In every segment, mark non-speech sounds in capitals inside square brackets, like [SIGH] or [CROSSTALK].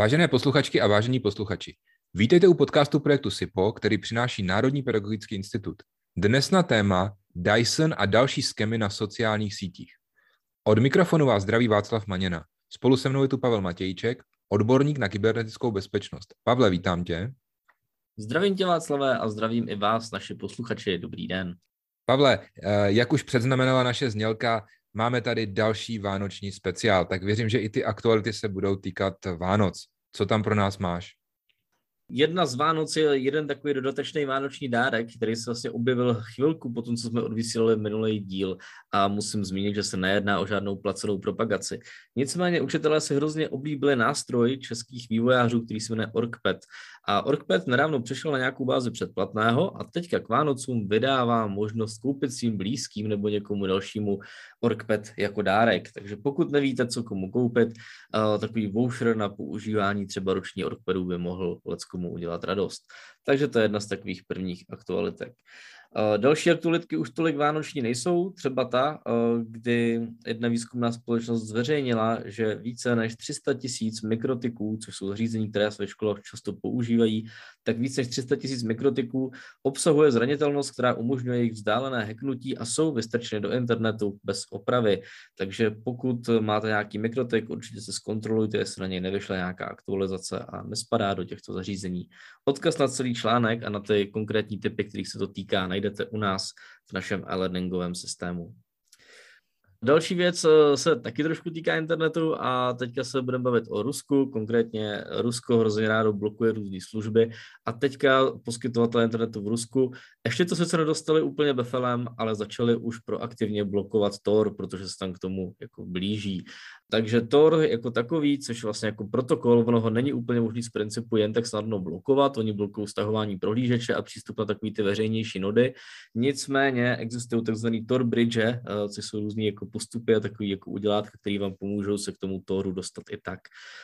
Vážené posluchačky a vážení posluchači, vítejte u podcastu projektu SIPO, který přináší Národní pedagogický institut. Dnes na téma Dyson a další skemy na sociálních sítích. Od mikrofonu vás zdraví Václav Maněna. Spolu se mnou je tu Pavel Matějček, odborník na kybernetickou bezpečnost. Pavle, vítám tě. Zdravím tě Václavé a zdravím i vás, naši posluchači. Dobrý den. Pavle, eh, jak už předznamenala naše znělka, máme tady další vánoční speciál, tak věřím, že i ty aktuality se budou týkat Vánoc. Co tam pro nás máš? Jedna z Vánoc je jeden takový dodatečný vánoční dárek, který se vlastně objevil chvilku po tom, co jsme odvysílali minulý díl a musím zmínit, že se nejedná o žádnou placenou propagaci. Nicméně učitelé si hrozně oblíbili nástroj českých vývojářů, který se jmenuje OrgPad. A OrgPad nedávno přešel na nějakou bázi předplatného a teďka k Vánocům vydává možnost koupit svým blízkým nebo někomu dalšímu OrgPad jako dárek. Takže pokud nevíte, co komu koupit, takový voucher na používání třeba roční OrgPadu by mohl lecko mu udělat radost. Takže to je jedna z takových prvních aktualitek. Eh, další aktualitky už tolik vánoční nejsou, třeba ta, eh, kdy jedna výzkumná společnost zveřejnila, že více než 300 tisíc mikrotiků, což jsou zařízení, které se ve školách často používají, tak více než 300 tisíc mikrotiků obsahuje zranitelnost, která umožňuje jejich vzdálené heknutí a jsou vystrčeny do internetu bez opravy. Takže pokud máte nějaký mikrotik, určitě se zkontrolujte, jestli na něj nevyšla nějaká aktualizace a nespadá do těchto zařízení. Odkaz na celý článek a na ty konkrétní typy, kterých se to týká, najdete u nás v našem e-learningovém systému. Další věc eh, se taky trošku týká internetu a teďka se budeme bavit o Rusku, konkrétně Rusko hrozně rádo blokuje různé služby a teďka poskytovatelé internetu v Rusku ještě to sice nedostali úplně befelem, ale začali už proaktivně blokovat Tor, protože se tam k tomu jako blíží. Takže Tor jako takový, což vlastně jako protokol, ono ho není úplně možný z principu jen tak snadno blokovat, oni blokují stahování prohlížeče a přístup na takový ty veřejnější nody. Nicméně existují takzvaný Tor bridge, eh, což jsou různý jako postupy a takový jako udělátka, který vám pomůžou se k tomu Toru dostat i tak.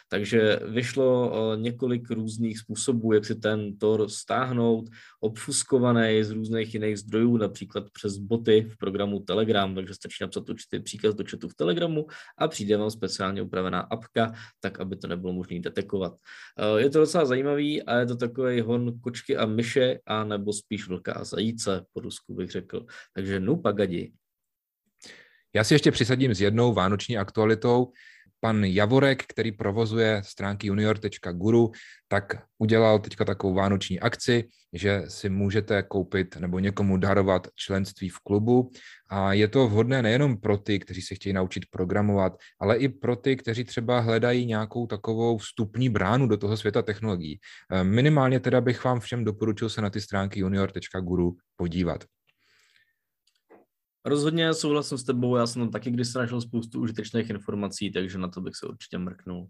Takže vyšlo eh, několik různých způsobů, jak si ten Tor stáhnout, obfuskovaný z různých jiných zdrojů, například přes boty v programu Telegram, takže stačí napsat určitý příkaz do chatu v Telegramu a přijde vám speciálně upravená apka, tak aby to nebylo možné detekovat. Eh, je to docela zajímavý a je to takový hon kočky a myše, a nebo spíš vlka a zajíce, po rusku bych řekl. Takže nu pagadi. Já si ještě přisadím s jednou vánoční aktualitou. Pan Javorek, který provozuje stránky junior.guru, tak udělal teďka takovou vánoční akci, že si můžete koupit nebo někomu darovat členství v klubu. A je to vhodné nejenom pro ty, kteří se chtějí naučit programovat, ale i pro ty, kteří třeba hledají nějakou takovou vstupní bránu do toho světa technologií. Minimálně teda bych vám všem doporučil se na ty stránky junior.guru podívat. Rozhodně souhlasím s tebou, já jsem tam taky když našel spoustu užitečných informací, takže na to bych se určitě mrknul.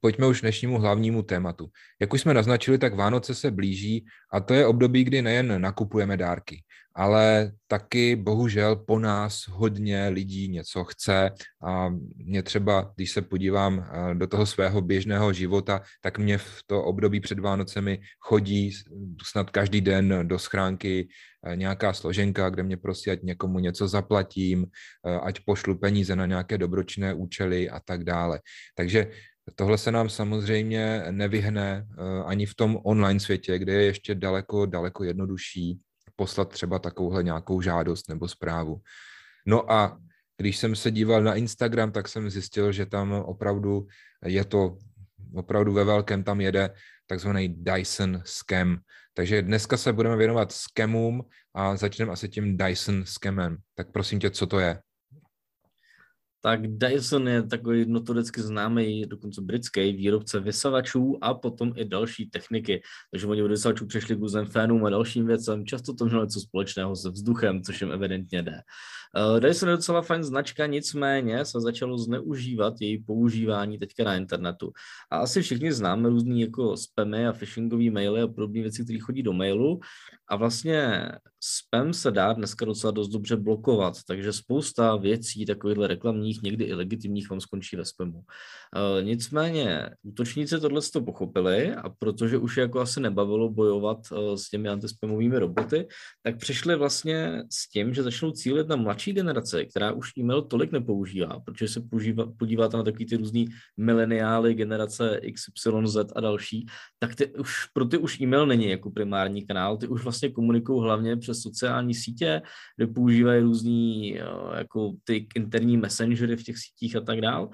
Pojďme už k dnešnímu hlavnímu tématu. Jak už jsme naznačili, tak Vánoce se blíží a to je období, kdy nejen nakupujeme dárky, ale taky bohužel po nás hodně lidí něco chce a mě třeba, když se podívám eh, do toho svého běžného života, tak mě v to období před Vánocemi chodí snad každý den do schránky eh, nějaká složenka, kde mě prosí, ať někomu něco zaplatím, eh, ať pošlu peníze na nějaké dobročné účely a tak dále. Takže Tohle se nám samozřejmě nevyhne ani v tom online světě, kde je ještě daleko, daleko jednodušší poslat třeba takovouhle nějakou žádost nebo zprávu. No a když jsem se díval na Instagram, tak jsem zjistil, že tam opravdu je to, opravdu ve velkém tam jede takzvaný Dyson scam. Takže dneska se budeme věnovat scamům a začneme asi tím Dyson scamem. Tak prosím tě, co to je? Tak Dyson je takový notoricky známý, dokonce britský výrobce vysavačů a potom i další techniky. Takže oni od vysavačů přešli k různým fénům a dalším věcem. Často to mělo něco společného se vzduchem, což jim evidentně jde. Uh, Dyson je docela fajn značka, nicméně se začalo zneužívat její používání teďka na internetu. A asi všichni známe různý jako spamy a phishingové maily a podobné věci, které chodí do mailu. A vlastně spam se dá dneska docela dost dobře blokovat, takže spousta věcí takovýchhle reklamních, někdy i legitimních vám skončí ve spamu. E, nicméně útočníci tohle to pochopili a protože už je jako asi nebavilo bojovat e, s těmi antispamovými roboty, tak přišli vlastně s tím, že začnou cílit na mladší generaci, která už e-mail tolik nepoužívá, protože se používá, podíváte na takový ty různý mileniály, generace XYZ a další, tak ty už, pro ty už e-mail není jako primární kanál, ty už vlastně komunikují hlavně přes sociální sítě, kde používají různý jako ty interní messengery v těch sítích a tak dál.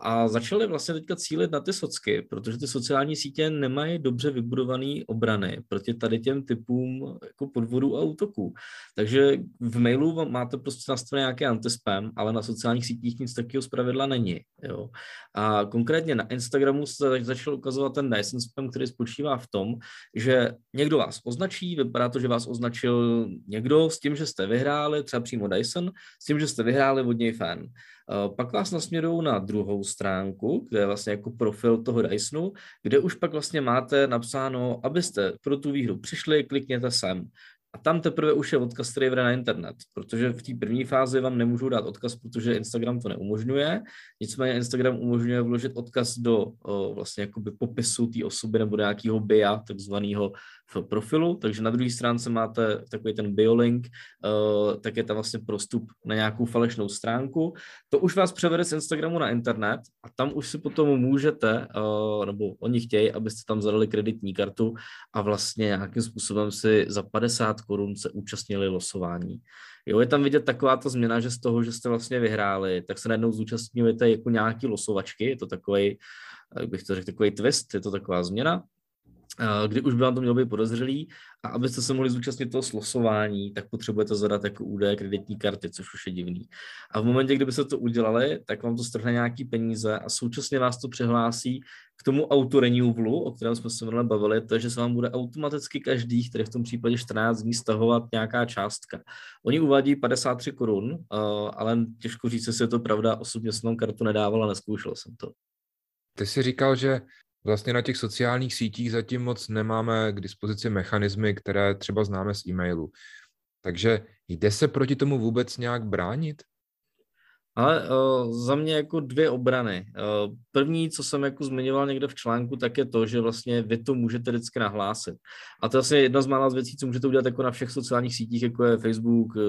A začali vlastně teďka cílit na ty socky, protože ty sociální sítě nemají dobře vybudované obrany proti tady těm typům jako podvodů a útoků. Takže v mailu máte prostě nastavený nějaký antispam, ale na sociálních sítích nic takového zpravidla není. Jo. A konkrétně na Instagramu se začal ukazovat ten Dyson spam, který spočívá v tom, že někdo vás označí, vypadá to, že vás označil někdo s tím, že jste vyhráli, třeba přímo Dyson, s tím, že jste vyhráli od něj fan. Pak vás nasměrují na druhou stránku, kde je vlastně jako profil toho Dysonu, kde už pak vlastně máte napsáno, abyste pro tu výhru přišli, klikněte sem. A tam teprve už je odkaz, který vede na internet, protože v té první fázi vám nemůžu dát odkaz, protože Instagram to neumožňuje. Nicméně Instagram umožňuje vložit odkaz do o, vlastně jakoby popisu té osoby nebo nějakého BIA, takzvaného v profilu, takže na druhé stránce máte takový ten biolink, uh, tak je tam vlastně prostup na nějakou falešnou stránku. To už vás převede z Instagramu na internet a tam už si potom můžete, uh, nebo oni chtějí, abyste tam zadali kreditní kartu a vlastně nějakým způsobem si za 50 korun se účastnili losování. Jo, je tam vidět taková ta změna, že z toho, že jste vlastně vyhráli, tak se najednou zúčastňujete jako nějaký losovačky, je to takový, jak bych to řekl, takový twist, je to taková změna kdy už by vám to mělo být podezřelý a abyste se mohli zúčastnit toho slosování, tak potřebujete zadat jako údaje kreditní karty, což už je divný. A v momentě, kdyby se to udělali, tak vám to strhne nějaký peníze a současně vás to přihlásí k tomu auto-renewvalu, o kterém jsme se minule bavili, to je, že se vám bude automaticky každý, který v tom případě 14 dní, stahovat nějaká částka. Oni uvádí 53 korun, ale těžko říct, jestli je to pravda, osobně jsem kartu nedával a neskoušel jsem to. Ty jsi říkal, že vlastně na těch sociálních sítích zatím moc nemáme k dispozici mechanismy, které třeba známe z e-mailu. Takže jde se proti tomu vůbec nějak bránit? Ale uh, za mě jako dvě obrany. Uh, první, co jsem jako zmiňoval někde v článku, tak je to, že vlastně vy to můžete vždycky nahlásit. A to je vlastně jedna z mála z věcí, co můžete udělat jako na všech sociálních sítích, jako je Facebook, uh,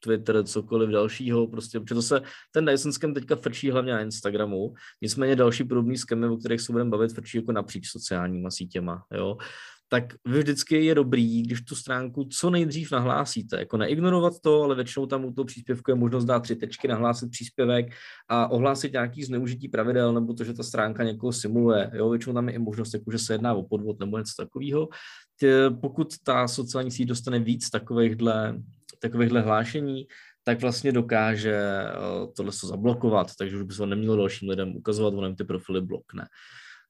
Twitter, cokoliv dalšího. Prostě, protože to se, ten Dyson scam teďka frčí hlavně na Instagramu. Nicméně další podobný skemy, o kterých se budeme bavit, frčí jako napříč sociálníma sítěma. Jo? Tak vy vždycky je dobrý, když tu stránku co nejdřív nahlásíte. Jako neignorovat to, ale většinou tam u toho příspěvku je možnost dát tři tečky, nahlásit příspěvek a ohlásit nějaký zneužití pravidel, nebo to, že ta stránka někoho simuluje. Jo, většinou tam je i možnost, jako, že se jedná o podvod nebo něco takového. Pokud ta sociální síť dostane víc takovýchhle, takovýchhle hlášení, tak vlastně dokáže eh, tohle zablokovat, takže už by se to nemělo dalším lidem ukazovat, on ty profily blokne.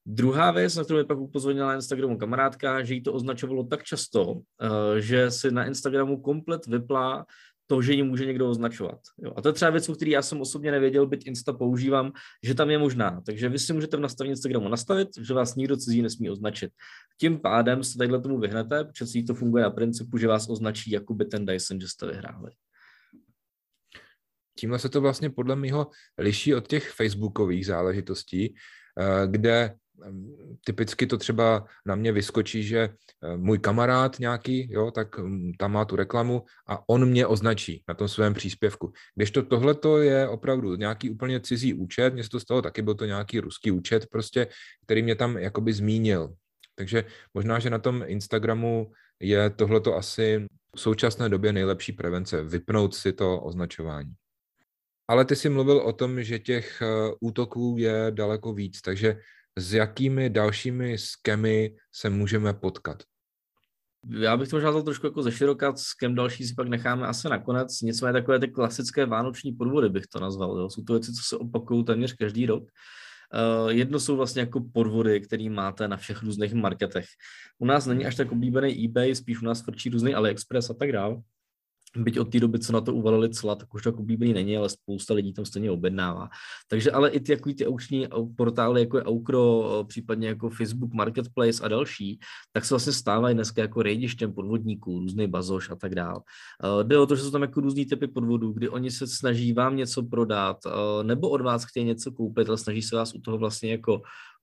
Druhá věc, na kterou mi pak upozornila na Instagramu kamarádka, že jí to označovalo tak často, eh, že si na Instagramu komplet vyplá to, že ji může někdo označovat. Jo. A to je třeba věc, který já jsem osobně nevěděl, byť Insta používám, že tam je možná. Takže vy si můžete v nastavení Instagramu nastavit, že vás nikdo cizí nesmí označit. Tím pádem se tadyhle tomu vyhnete, protože to funguje na principu, že vás označí jako by ten Dyson, že jste vyhráli. Tímhle se to vlastně podle mého liší od těch facebookových záležitostí, eh, kde typicky to třeba na mě vyskočí, že eh, můj kamarád nějaký, jo, tak mm, tam má tu reklamu a on mě označí na tom svém příspěvku. Když to tohle to je opravdu nějaký úplně cizí účet, mě se to stalo taky, byl to nějaký ruský účet prostě, který mě tam jakoby zmínil. Takže možná, že na tom Instagramu je tohleto asi v současné době nejlepší prevence, vypnout si to označování. Ale ty jsi mluvil o tom, že těch eh, útoků je daleko víc, takže s jakými dalšími skemy se můžeme potkat? Já bych to možná trošku jako zeširokat, s kem další si pak necháme asi nakonec. Nicméně takové ty klasické vánoční podvody bych to nazval. Jo. Jsou to věci, co se opakují téměř každý rok. Uh, jedno jsou vlastně jako podvody, které máte na všech různých marketech. U nás není až tak oblíbený eBay, spíš u nás frčí různý AliExpress a tak dále. Byť od té doby, co na to uvalili cla, tak už tak oblíbený není, ale spousta lidí tam stejně objednává. Takže ale i ty, jako ty aukční portály, jako je Aukro, případně jako Facebook Marketplace a další, tak se vlastně stávají dneska jako rejdištěm podvodníků, různý bazoš a tak dál. Jde o to, že jsou tam jako různý typy podvodů, kdy oni se snaží vám něco prodat, nebo od vás chtějí něco koupit, ale snaží se vás u toho vlastně jako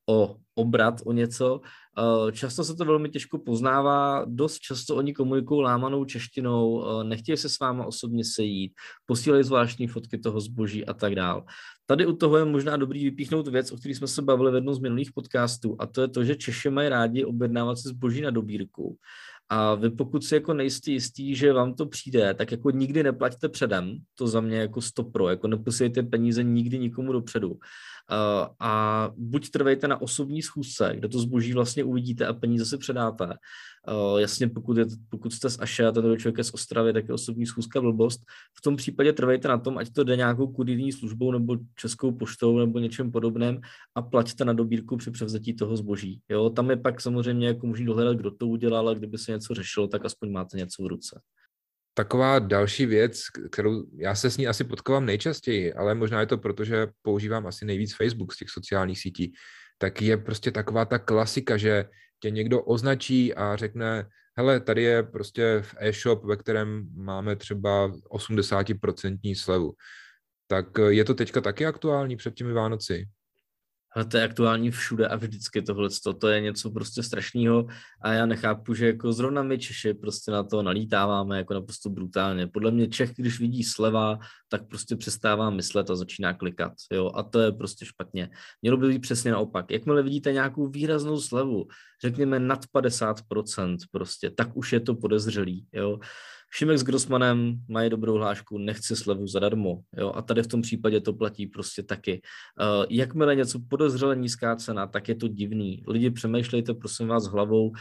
o obrat, o něco. Eh, často se to velmi těžko poznává, dost často oni komunikují lámanou češtinou, eh, nechtějí se s váma osobně sejít, posílají zvláštní fotky toho zboží a tak dál. Tady u toho je možná dobrý vypíchnout věc, o které jsme se bavili v jednom z minulých podcastů, a to je to, že Češi mají rádi objednávat si zboží na dobírku. A vy pokud si jako nejste jistý, že vám to přijde, tak jako nikdy neplaťte předem, to za mě jako stopro, jako neposílejte peníze nikdy nikomu dopředu. Eh, a buď trvejte na osobní schůzce, kde to zboží vlastně uvidíte a peníze si předáte. Uh, jasně, pokud, je, pokud jste z Aše a ten člověk je z Ostravy, tak je osobní schůzka blbost. V tom případě trvejte na tom, ať to jde nějakou kurýrní službou nebo českou poštou nebo něčem podobném a plaťte na dobírku při převzetí toho zboží. Jo, tam je pak samozřejmě jako možný dohledat, kdo to udělal, ale kdyby se něco řešilo, tak aspoň máte něco v ruce. Taková další věc, kterou já se s ní asi potkávám nejčastěji, ale možná je to proto, že používám asi nejvíc Facebook z těch sociálních sítí, tak je prostě taková ta klasika, že tě někdo označí a řekne, hele, tady je prostě v e-shop, ve kterém máme třeba 80% slevu. Tak je to teďka taky aktuální před těmi Vánoci? Ale to je aktuální všude a vždycky tohle. To je něco prostě strašného a já nechápu, že jako zrovna my Češi prostě na to nalítáváme jako naprosto brutálně. Podle mě Čech, když vidí sleva, tak prostě přestává myslet a začíná klikat. Jo? A to je prostě špatně. Mělo by být přesně naopak. Jakmile vidíte nějakou výraznou slevu, řekněme nad 50%, prostě, tak už je to podezřelý. Jo? Šimek s Grossmanem mají dobrou hlášku, nechci slevu zadarmo. Jo? A tady v tom případě to platí prostě taky. Uh, jakmile něco podezřele nízká cena, tak je to divný. Lidi přemýšlejte prosím vás hlavou, uh,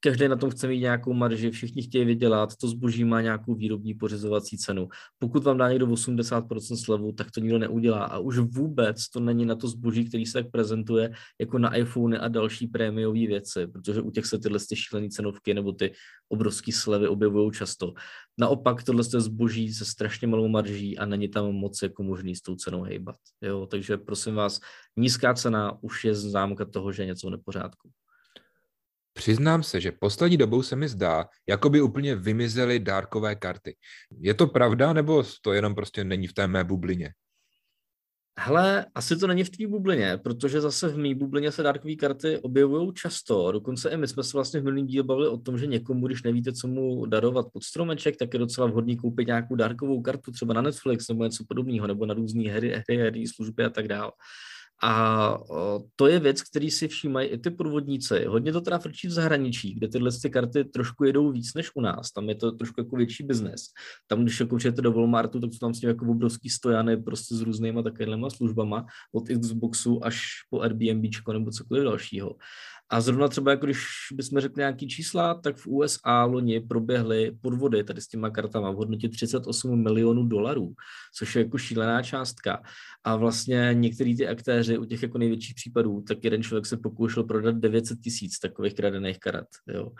každý na tom chce mít nějakou marži, všichni chtějí vydělat, to zboží má nějakou výrobní pořizovací cenu. Pokud vám dá někdo 80% slevu, tak to nikdo neudělá. A už vůbec to není na to zboží, který se tak prezentuje jako na iPhone a další prémiové věci, protože u těch se tyhle ty šílené cenovky nebo ty obrovské slevy objevují často. Naopak tohle je zboží se strašně malou marží a není tam moc jako možný s tou cenou hejbat. Jo? Takže prosím vás, nízká cena už je známka toho, že je něco v nepořádku. Přiznám se, že poslední dobou se mi zdá, jako by úplně vymizely dárkové karty. Je to pravda, nebo to jenom prostě není v té mé bublině? Hele, asi to není v té bublině, protože zase v mý bublině se dárkové karty objevují často. Dokonce i my jsme se vlastně v minulém díle bavili o tom, že někomu, když nevíte, co mu darovat pod stromeček, tak je docela vhodný koupit nějakou dárkovou kartu třeba na Netflix nebo něco podobného, nebo na různé hry, hry, hry, služby a tak dále. A to je věc, který si všímají i ty podvodníci. Hodně to teda frčí v zahraničí, kde tyhle ty karty trošku jedou víc než u nás. Tam je to trošku jako větší biznes. Tam, když jako přijete do Walmartu, tak jsou tam s tím jako obrovský stojany prostě s různýma takovýma službama od Xboxu až po Airbnb nebo cokoliv dalšího. A zrovna třeba, jako když bychom řekli nějaký čísla, tak v USA loni proběhly podvody tady s těma kartama v hodnotě 38 milionů dolarů, což je jako šílená částka. A vlastně některý ty aktéři u těch jako největších případů, tak jeden člověk se pokoušel prodat 900 tisíc takových kradených karet. Jo.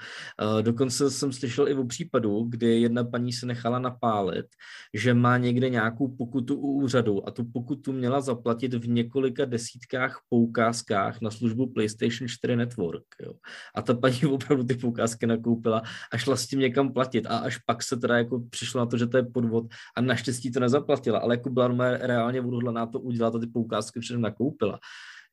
Dokonce jsem slyšel i o případu, kdy jedna paní se nechala napálit, že má někde nějakou pokutu u úřadu a tu pokutu měla zaplatit v několika desítkách poukázkách na službu PlayStation 4 Network. Jo. A ta paní [LAUGHS] opravdu ty poukázky nakoupila a šla s tím někam platit a až pak se teda jako přišlo na to, že to je podvod a naštěstí to nezaplatila, ale jako byla reálně odhodlaná to udělat a ty poukázky předem nakoupila.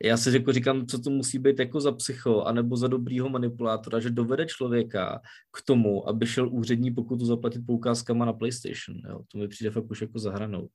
Já si jako říkám, co to musí být jako za psycho, anebo za dobrýho manipulátora, že dovede člověka k tomu, aby šel úřední pokutu zaplatit poukázkama na PlayStation. Jo? To mi přijde fakt už jako zahranou.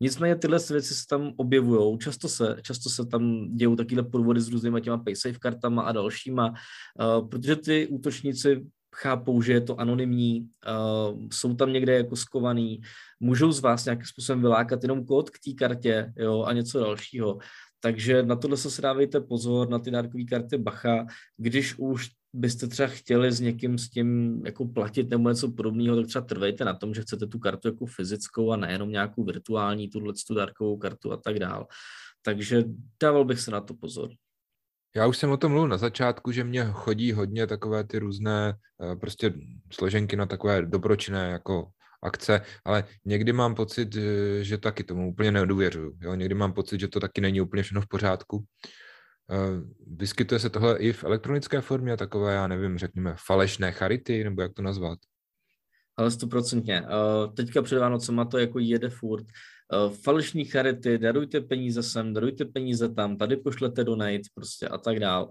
Nicméně tyhle věci se tam objevují, často se, často se tam dějou takovéhle podvody s různýma těma paysafe kartama a dalšíma, uh, protože ty útočníci chápou, že je to anonymní, uh, jsou tam někde jako skovaný, můžou z vás nějakým způsobem vylákat jenom kód k té kartě jo, a něco dalšího. Takže na tohle se dávejte pozor, na ty dárkové karty bacha. Když už byste třeba chtěli s někým s tím jako platit nebo něco podobného, tak třeba trvejte na tom, že chcete tu kartu jako fyzickou a nejenom nějakou virtuální, tuhle tu dárkovou kartu a tak dál. Takže dával bych se na to pozor. Já už jsem o tom mluvil na začátku, že mě chodí hodně takové ty různé eh, prostě složenky na takové dobročinné jako akce, ale někdy mám pocit, eh, že taky tomu úplně nedůvěřuju. Jo? Někdy mám pocit, že to taky není úplně všechno v pořádku. Eh, vyskytuje se tohle i v elektronické formě, takové, já nevím, řekněme, falešné charity, nebo jak to nazvat? Ale stoprocentně. Eh, teďka před Vánocema to jako jede furt. Falešní charity, darujte peníze sem, darujte peníze tam, tady pošlete donate prostě a tak dál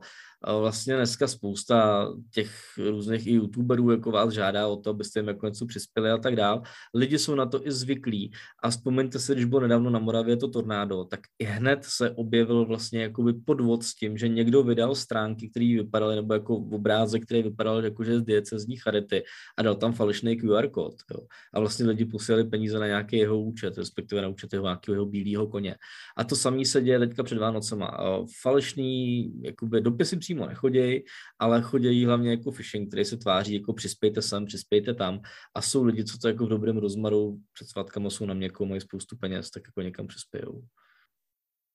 vlastně dneska spousta těch různých i youtuberů jako vás žádá o to, abyste jim jako něco přispěli a tak dál. Lidi jsou na to i zvyklí a vzpomeňte si, když bylo nedávno na Moravě to tornádo, tak i hned se objevil vlastně jakoby podvod s tím, že někdo vydal stránky, které vypadaly, nebo jako obrázek, který vypadal jako, že z diecezní charity a dal tam falešný QR kód. Jo. A vlastně lidi posílali peníze na nějaký jeho účet, respektive na účet jeho nějakého jeho bílého koně. A to samé se děje teďka před Vánocema. Falešný jakoby, dopisy přímo nechodějí, ale chodějí hlavně jako phishing, který se tváří jako přispějte sem, přispějte tam a jsou lidi, co to jako v dobrém rozmaru před svátkama jsou na mě, jako mají spoustu peněz, tak jako někam přispějou.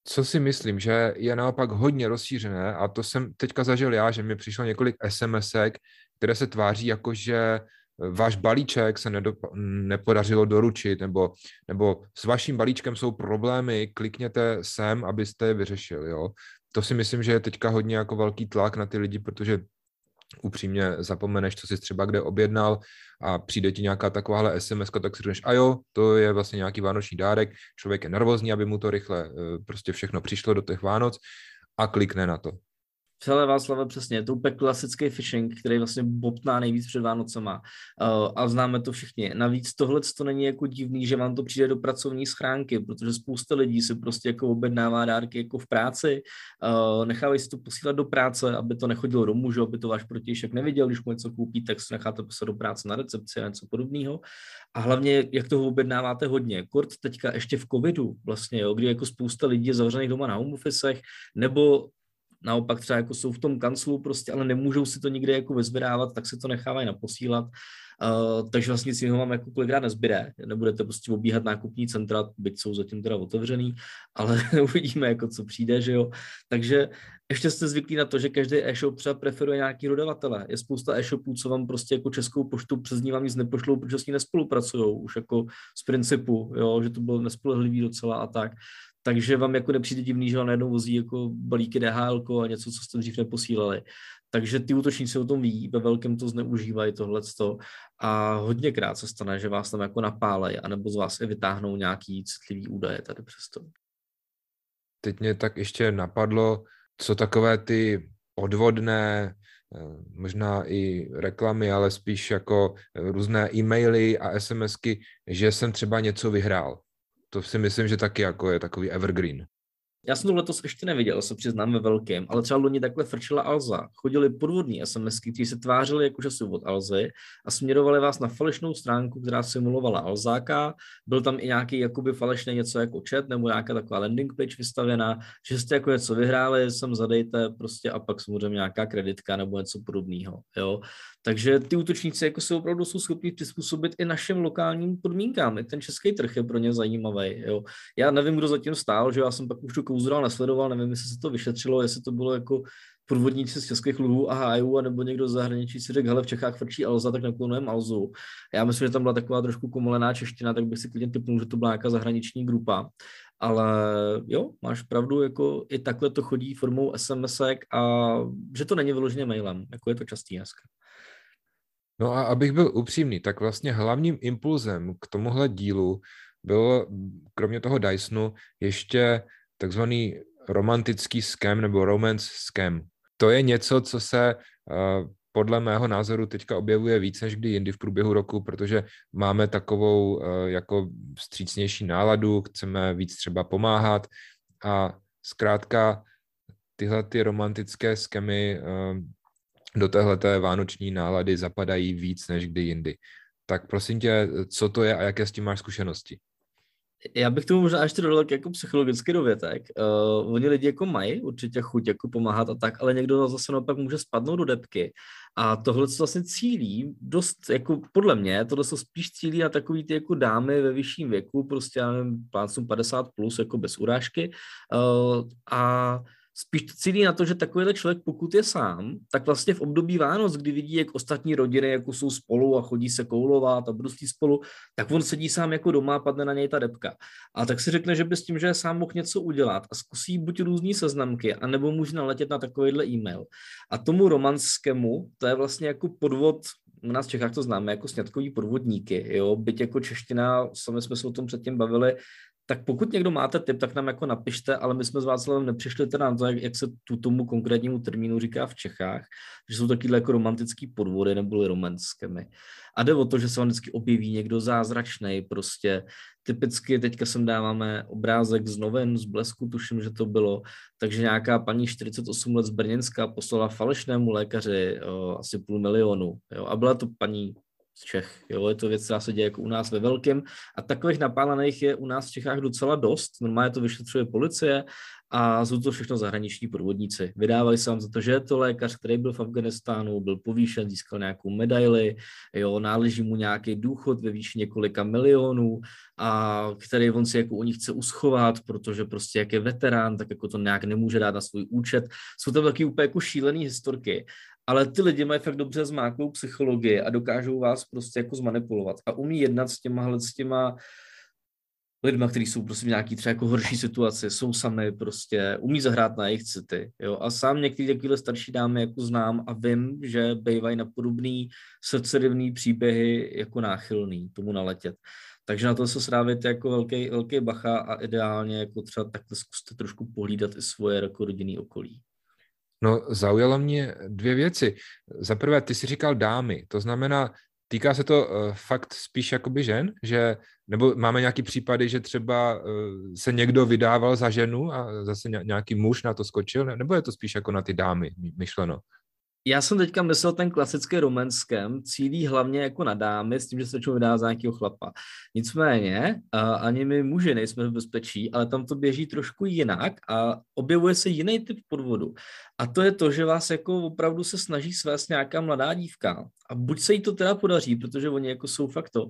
Co si myslím, že je naopak hodně rozšířené a to jsem teďka zažil já, že mi přišlo několik SMSek, které se tváří jako, že váš balíček se nedop- nepodařilo doručit, nebo, nebo s vaším balíčkem jsou problémy, klikněte sem, abyste je vyřešili. Jo? To si myslím, že je teďka hodně jako velký tlak na ty lidi, protože upřímně zapomeneš, co jsi třeba kde objednal a přijde ti nějaká takováhle SMS, tak si řekneš, a jo, to je vlastně nějaký vánoční dárek, člověk je nervózní, aby mu to rychle eh, prostě všechno přišlo do těch Vánoc a klikne na to. Přele Václava, přesně, je to úplně klasický phishing, který vlastně bobtná nejvíc před Vánocema uh, a známe to všichni. Navíc tohle to není jako divný, že vám to přijde do pracovní schránky, protože spousta lidí si prostě jako objednává dárky jako v práci, uh, nechávají si to posílat do práce, aby to nechodilo domů, že aby to váš protějšek neviděl, když mu něco koupí, tak se necháte poslat do práce na recepci a něco podobného. A hlavně, jak toho objednáváte hodně. Kort teďka ještě v covidu vlastně, jo, kdy jako spousta lidí je zavřených doma na home officech, nebo naopak třeba jako jsou v tom kanclu prostě, ale nemůžou si to nikde jako vyzbírávat, tak se to nechávají naposílat. Uh, takže vlastně si ho vám jako kolikrát nezbyde. Nebudete prostě obíhat nákupní centra, byť jsou zatím teda otevřený, ale [LAUGHS] uvidíme, jako co přijde, že jo. Takže ještě jste zvyklí na to, že každý e-shop třeba preferuje nějaký dodavatele. Je spousta e-shopů, co vám prostě jako českou poštu přes ní vám nic nepošlou, protože s ní nespolupracují už jako z principu, jo, že to bylo nespolehlivý docela a tak takže vám jako nepřijde divný, že vám najednou vozí jako balíky DHL a něco, co jste dřív neposílali. Takže ty útočníci o tom ví, ve velkém to zneužívají tohleto a hodněkrát se stane, že vás tam jako napálejí, anebo z vás i vytáhnou nějaký citlivý údaje tady přesto. Teď mě tak ještě napadlo, co takové ty odvodné, eh, možná i reklamy, ale spíš jako různé e-maily a SMSky, že jsem třeba něco vyhrál to si myslím, že taky jako je takový evergreen. Já jsem to letos ještě neviděl, se přiznám ve velkém, ale třeba loni takhle frčila Alza. Chodili podvodní SMSky, kteří se tvářili jako, že jsou od Alzy a směrovali vás na falešnou stránku, která simulovala Alzáka. Byl tam i nějaký jakoby falešný něco jako chat nebo nějaká taková landing page vystavená, že jste jako něco vyhráli, sem zadejte prostě a pak samozřejmě nějaká kreditka nebo něco podobného. Jo? Takže ty útočníci jako se opravdu jsou schopni přizpůsobit i našim lokálním podmínkám. I ten český trh je pro ně zajímavý. Jo. Já nevím, kdo zatím stál, že já jsem pak už tu kouzral nesledoval, nevím, jestli se to vyšetřilo, jestli to bylo jako podvodníci z českých luhů a hájů, nebo někdo z zahraničí si řekl, hele, v Čechách frčí Alza, tak naklonujeme Alzu. Já myslím, že tam byla taková trošku komolená čeština, tak bych si klidně typnul, že to byla nějaká zahraniční grupa. Ale jo, máš pravdu, jako i takhle to chodí formou SMSek a že to není vyloženě mailem, jako je to častý dneska. No a abych byl upřímný, tak vlastně hlavním impulzem k tomuhle dílu byl kromě toho Dysonu ještě takzvaný romantický scam nebo romance scam. To je něco, co se uh, podle mého názoru teďka objevuje víc než kdy jindy v průběhu roku, protože máme takovou uh, jako vstřícnější náladu, chceme víc třeba pomáhat a zkrátka tyhle ty romantické skemy uh, do téhleté vánoční nálady zapadají víc než kdy jindy. Tak prosím tě, co to je a jaké s tím máš zkušenosti? Já bych tomu možná ještě dodal jako psychologický dovětek. Uh, oni lidi jako mají určitě chuť jako pomáhat a tak, ale někdo zase naopak může spadnout do depky. A tohle se vlastně cílí dost, jako podle mě, tohle se spíš cílí na takový ty jako dámy ve vyšším věku, prostě já nevím, 50 plus, jako bez urážky. Uh, a spíš to cílí na to, že takovýhle člověk, pokud je sám, tak vlastně v období Vánoc, kdy vidí, jak ostatní rodiny jako jsou spolu a chodí se koulovat a bruslí spolu, tak on sedí sám jako doma a padne na něj ta depka. A tak si řekne, že by s tím, že je sám mohl něco udělat a zkusí buď různý seznamky, anebo může naletět na takovýhle e-mail. A tomu romanskému, to je vlastně jako podvod u nás v Čechách to známe jako sňatkový podvodníky, jo, byť jako čeština, sami jsme se o tom předtím bavili, tak pokud někdo máte tip, tak nám jako napište, ale my jsme s Václavem nepřišli teda na to, jak, jak se tu tomu konkrétnímu termínu říká v Čechách, že jsou takovýhle jako romantický podvody nebo romanskými. A jde o to, že se vám vždycky objeví někdo zázračný, prostě typicky teďka sem dáváme obrázek z novin, z blesku, tuším, že to bylo, takže nějaká paní 48 let z Brněnska poslala falešnému lékaři o, asi půl milionu, jo, a byla to paní z Čech. Jo, je to věc, která se děje jako u nás ve velkém. A takových napálených je u nás v Čechách docela dost. Normálně to vyšetřuje policie a jsou to všechno zahraniční podvodníci. Vydávají se vám za to, že je to lékař, který byl v Afganistánu, byl povýšen, získal nějakou medaili, jo, náleží mu nějaký důchod ve výši několika milionů a který on si jako u nich chce uschovat, protože prostě jak je veterán, tak jako to nějak nemůže dát na svůj účet. Jsou tam taky úplně jako šílený historky ale ty lidi mají fakt dobře zmáklou psychologii a dokážou vás prostě jako zmanipulovat a umí jednat s těma, s těma lidma, kteří jsou prostě v nějaký třeba jako horší situaci, jsou sami prostě, umí zahrát na jejich city, jo, a sám některé takovéhle starší dámy jako znám a vím, že bývají na podobný srdcerivný příběhy jako náchylný tomu naletět. Takže na to se srávit jako velký, velký bacha a ideálně jako třeba takhle zkuste trošku pohlídat i svoje jako rodinný okolí. No, zaujalo mě dvě věci. Za prvé, ty jsi říkal dámy, to znamená, týká se to uh, fakt spíš jakoby žen, že, nebo máme nějaký případy, že třeba uh, se někdo vydával za ženu a zase nějaký muž na to skočil, nebo je to spíš jako na ty dámy myšleno? Já jsem teďka myslel ten klasický romanském, cílí hlavně jako na dámy, s tím, že se většinou vydá za nějakého chlapa. Nicméně, uh, ani my muži nejsme v bezpečí, ale tam to běží trošku jinak a objevuje se jiný typ podvodu. A to je to, že vás jako opravdu se snaží svést nějaká mladá dívka. A buď se jí to teda podaří, protože oni jako jsou fakt to,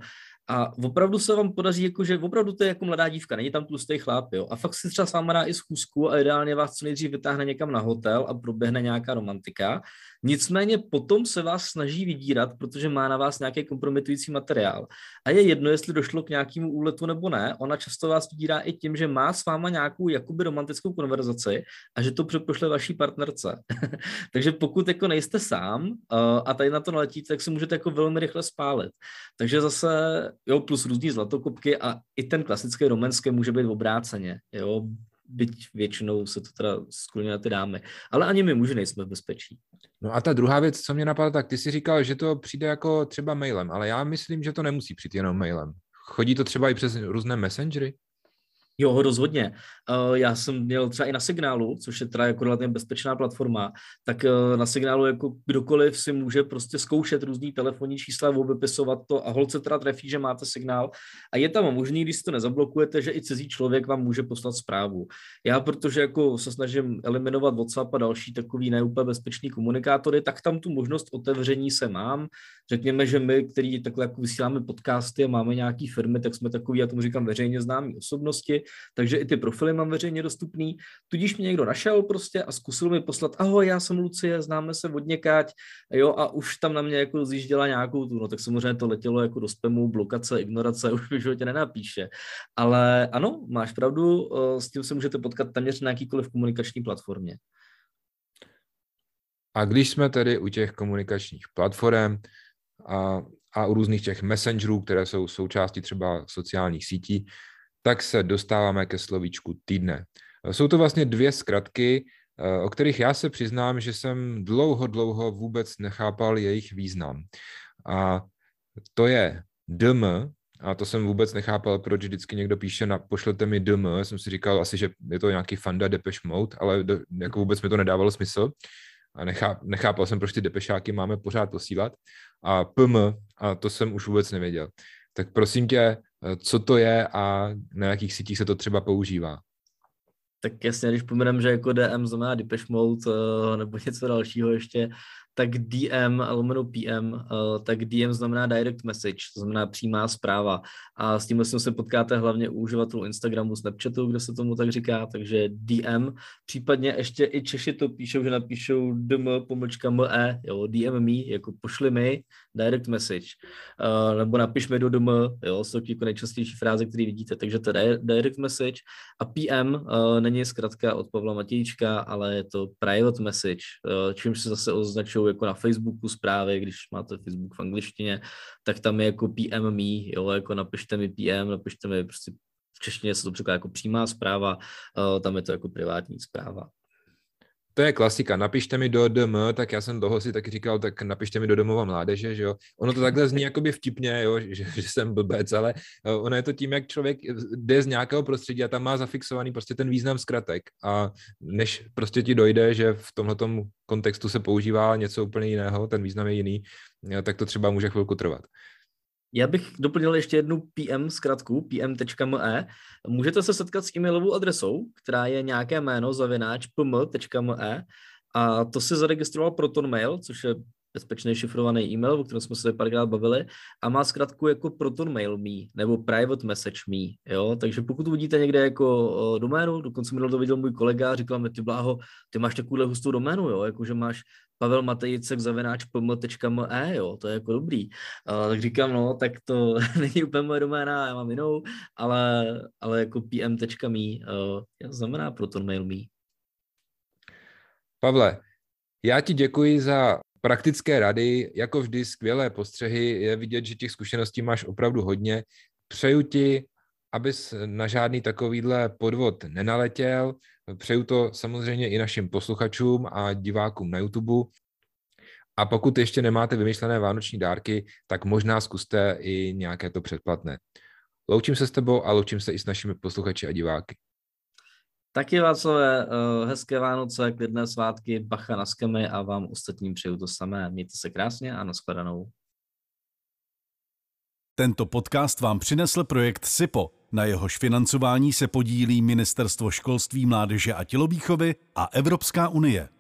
a opravdu se vám podaří, jako, že opravdu to je jako mladá dívka, není tam tlustý chlap, jo. A fakt si třeba s váma dá i schůzku a ideálně vás co nejdřív vytáhne někam na hotel a proběhne nějaká romantika. Nicméně potom se vás snaží vydírat, protože má na vás nějaký kompromitující materiál. A je jedno, jestli došlo k nějakému úletu nebo ne. Ona často vás vydírá i tím, že má s váma nějakou jakoby romantickou konverzaci a že to přepošle vaší partnerce. [LAUGHS] Takže pokud jako nejste sám uh, a tady na to naletíte, tak si můžete jako velmi rychle spálit. Takže zase, jo, plus různý zlatokopky a i ten klasický romanský může být obráceně, jo, byť většinou se to teda skloní na ty dámy. Ale ani my muži nejsme v bezpečí. No a ta druhá věc, co mě napadla, tak ty si říkal, že to přijde jako třeba mailem, ale já myslím, že to nemusí přijít jenom mailem. Chodí to třeba i přes různé messengery? Jo, rozhodně. Uh, já jsem měl třeba i na signálu, což je teda jako relativně bezpečná platforma, tak uh, na signálu jako kdokoliv si může prostě zkoušet různý telefonní čísla, obepisovat to a holce teda trefí, že máte signál. A je tam možný, když si to nezablokujete, že i cizí člověk vám může poslat zprávu. Já, protože jako se snažím eliminovat WhatsApp a další takový neúplně bezpečný komunikátory, tak tam tu možnost otevření se mám. Řekněme, že my, který takhle jako vysíláme podcasty a máme nějaký firmy, tak jsme takový, já tomu říkám, veřejně známí osobnosti, takže i ty profily mám veřejně dostupný. Tudíž mě někdo našel prostě a zkusil mi poslat, ahoj, já jsem Lucie, známe se od někať, jo, a už tam na mě jako zjížděla nějakou tu, no tak samozřejmě to letělo jako do spamu, blokace, ignorace, [LAUGHS] už v životě nenapíše. Ale ano, máš pravdu, eh, s tím se můžete potkat téměř na jakýkoliv komunikační platformě. A když jsme tedy u těch komunikačních platform a, a u různých těch messengerů, které jsou součástí třeba sociálních sítí, tak se dostáváme ke slovíčku týdne. Jsou to vlastně dvě zkratky, eh, o kterých já se přiznám, že jsem dlouho, dlouho vůbec nechápal jejich význam. A to je DM, a to jsem vůbec nechápal, proč vždycky někdo píše, na, pošlete mi DM, já jsem si říkal asi, že je to nějaký Fanda Depeche Mode, ale do, jako vůbec mi to nedávalo smysl a necháp, nechápal jsem, proč ty depešáky máme pořád posílat. A PM, a to jsem už vůbec nevěděl. Tak prosím tě, co to je a na jakých sítích se to třeba používá. Tak jasně, když pomeneme, že jako DM znamená Depeche Mode eh, nebo něco dalšího ještě, tak DM, lomeno PM, uh, tak DM znamená direct message, to znamená přímá zpráva. A s tímhle se potkáte hlavně u uživatelů Instagramu, Snapchatu, kde se tomu tak říká, takže DM. Případně ještě i Češi to píšou, že napíšou dm pomlčka me, jo, DM me, jako pošli mi direct message. Uh, nebo napiš mi do dm, jo, jsou jako nejčastější fráze, které vidíte. Takže to je direct message. A PM uh, není zkrátka od Pavla Matějčka, ale je to private message, uh, čímž se zase označují jako na Facebooku zprávy, když máte Facebook v angličtině, tak tam je jako PM me, jo, jako napište mi PM, napište mi prostě v češtině se to překládá jako přímá zpráva, uh, tam je to jako privátní zpráva. To je klasika. Napište mi do DM, tak já jsem toho si taky říkal, tak napište mi do domova mládeže, že jo. Ono to takhle zní jakoby vtipně, jo, že, že jsem blbec, ale eh, ono je to tím, jak člověk jde z nějakého prostředí a tam má zafixovaný prostě ten význam zkratek a než prostě ti dojde, že v tomhle kontextu se používá něco úplně jiného, ten význam je jiný, jo, tak to třeba může chvilku trvat. Já bych doplnil ještě jednu PM zkratku, pm.me. Můžete se setkat s e-mailovou adresou, která je nějaké jméno zavináč pm.me a to si zaregistroval ProtonMail, což je bezpečný šifrovaný e-mail, o kterém jsme se párkrát bavili, a má zkrátku jako Proton Mail Me, nebo Private Message Me, jo, takže pokud uvidíte někde jako doménu, dokonce minul to viděl můj kolega, říkal mi, ty bláho, ty máš takovouhle hustou doménu, jo, jakože máš Pavel Matejicek zavináč pm.me, jo, to je jako dobrý. Uh, tak říkám, no, tak to [LAUGHS] není úplně moje doména, já mám jinou, ale, ale jako pm.me uh, znamená Proton Mail Me. Pavle, já ti děkuji za praktické rady, jako vždy skvělé postřehy, je vidět, že těch zkušeností máš opravdu hodně. Přeju ti, abys na žádný takovýhle podvod nenaletěl. Přeju to samozřejmě i našim posluchačům a divákům na YouTube. A pokud ještě nemáte vymyšlené vánoční dárky, tak možná zkuste i nějaké to předplatné. Loučím se s tebou a loučím se i s našimi posluchači a diváky. Taky Václavé, eh, hezké Vánoce, klidné svátky, bacha na skemy a vám ostatním přeju to samé. Mějte se krásně a nashledanou. Tento podcast vám přinesl projekt SIPO. Na jehož financování se podílí Ministerstvo školství, mládeže a tělovýchovy a Evropská unie.